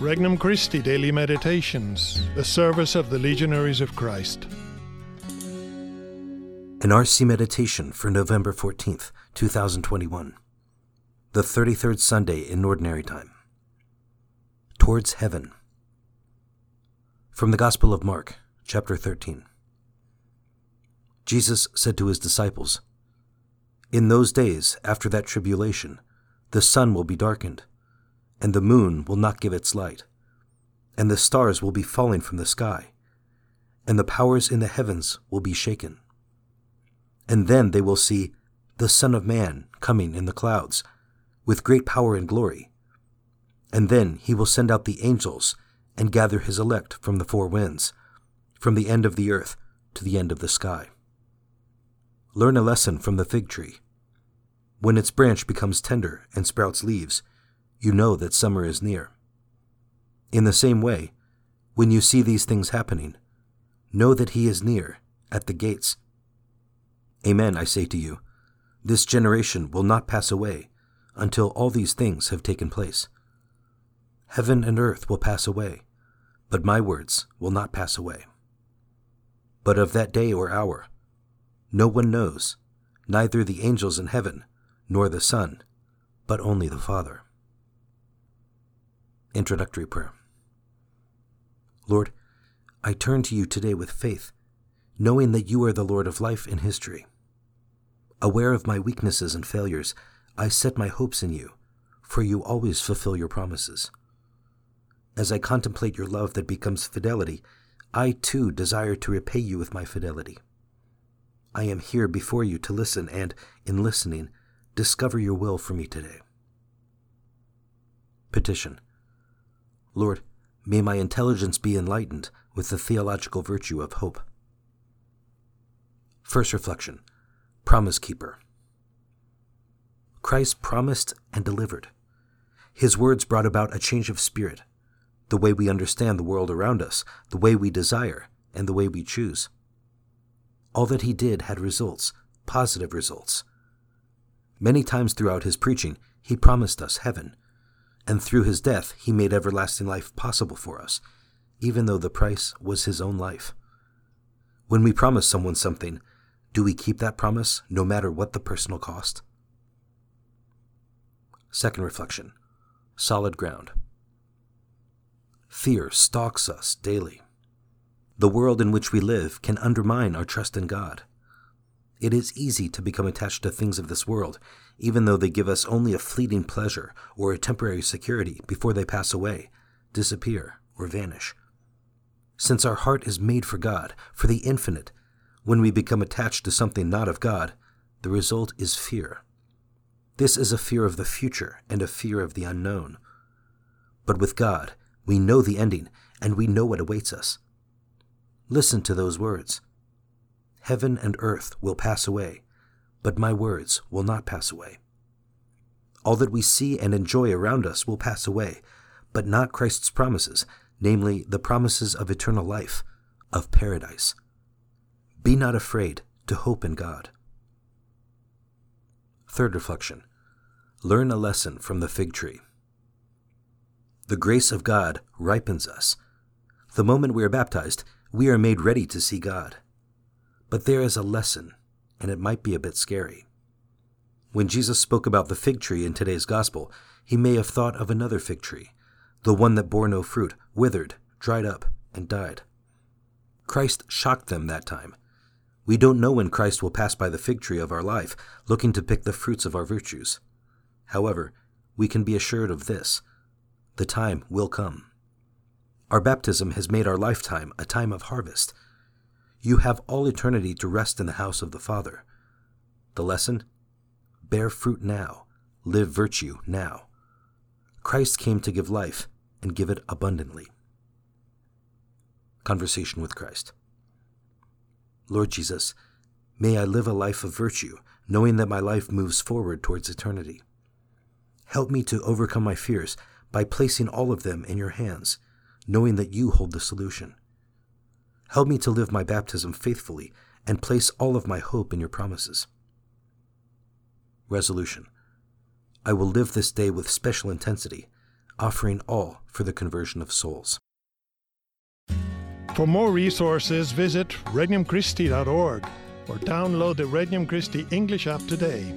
Regnum Christi Daily Meditations, the service of the Legionaries of Christ. An RC Meditation for November 14th, 2021. The 33rd Sunday in Ordinary Time. Towards Heaven. From the Gospel of Mark, chapter 13. Jesus said to his disciples, In those days, after that tribulation, the sun will be darkened and the moon will not give its light, and the stars will be falling from the sky, and the powers in the heavens will be shaken. And then they will see the Son of Man coming in the clouds, with great power and glory. And then he will send out the angels and gather his elect from the four winds, from the end of the earth to the end of the sky. Learn a lesson from the fig tree. When its branch becomes tender and sprouts leaves, you know that summer is near. In the same way, when you see these things happening, know that he is near, at the gates. Amen, I say to you, this generation will not pass away until all these things have taken place. Heaven and earth will pass away, but my words will not pass away. But of that day or hour, no one knows, neither the angels in heaven, nor the Son, but only the Father. Introductory Prayer Lord, I turn to you today with faith, knowing that you are the Lord of life and history. Aware of my weaknesses and failures, I set my hopes in you, for you always fulfill your promises. As I contemplate your love that becomes fidelity, I too desire to repay you with my fidelity. I am here before you to listen and, in listening, discover your will for me today. Petition Lord, may my intelligence be enlightened with the theological virtue of hope. First reflection Promise Keeper. Christ promised and delivered. His words brought about a change of spirit, the way we understand the world around us, the way we desire, and the way we choose. All that he did had results, positive results. Many times throughout his preaching, he promised us heaven and through his death he made everlasting life possible for us, even though the price was his own life. When we promise someone something, do we keep that promise no matter what the personal cost? Second reflection Solid ground. Fear stalks us daily. The world in which we live can undermine our trust in God. It is easy to become attached to things of this world, even though they give us only a fleeting pleasure or a temporary security before they pass away, disappear, or vanish. Since our heart is made for God, for the infinite, when we become attached to something not of God, the result is fear. This is a fear of the future and a fear of the unknown. But with God, we know the ending and we know what awaits us. Listen to those words. Heaven and earth will pass away, but my words will not pass away. All that we see and enjoy around us will pass away, but not Christ's promises, namely the promises of eternal life, of paradise. Be not afraid to hope in God. Third reflection Learn a lesson from the fig tree. The grace of God ripens us. The moment we are baptized, we are made ready to see God. But there is a lesson, and it might be a bit scary. When Jesus spoke about the fig tree in today's gospel, he may have thought of another fig tree, the one that bore no fruit, withered, dried up, and died. Christ shocked them that time. We don't know when Christ will pass by the fig tree of our life, looking to pick the fruits of our virtues. However, we can be assured of this the time will come. Our baptism has made our lifetime a time of harvest you have all eternity to rest in the house of the Father. The lesson? Bear fruit now, live virtue now. Christ came to give life and give it abundantly. Conversation with Christ. Lord Jesus, may I live a life of virtue, knowing that my life moves forward towards eternity. Help me to overcome my fears by placing all of them in your hands, knowing that you hold the solution. Help me to live my baptism faithfully and place all of my hope in your promises. Resolution I will live this day with special intensity, offering all for the conversion of souls. For more resources, visit regnumchristi.org or download the Regnum Christi English app today.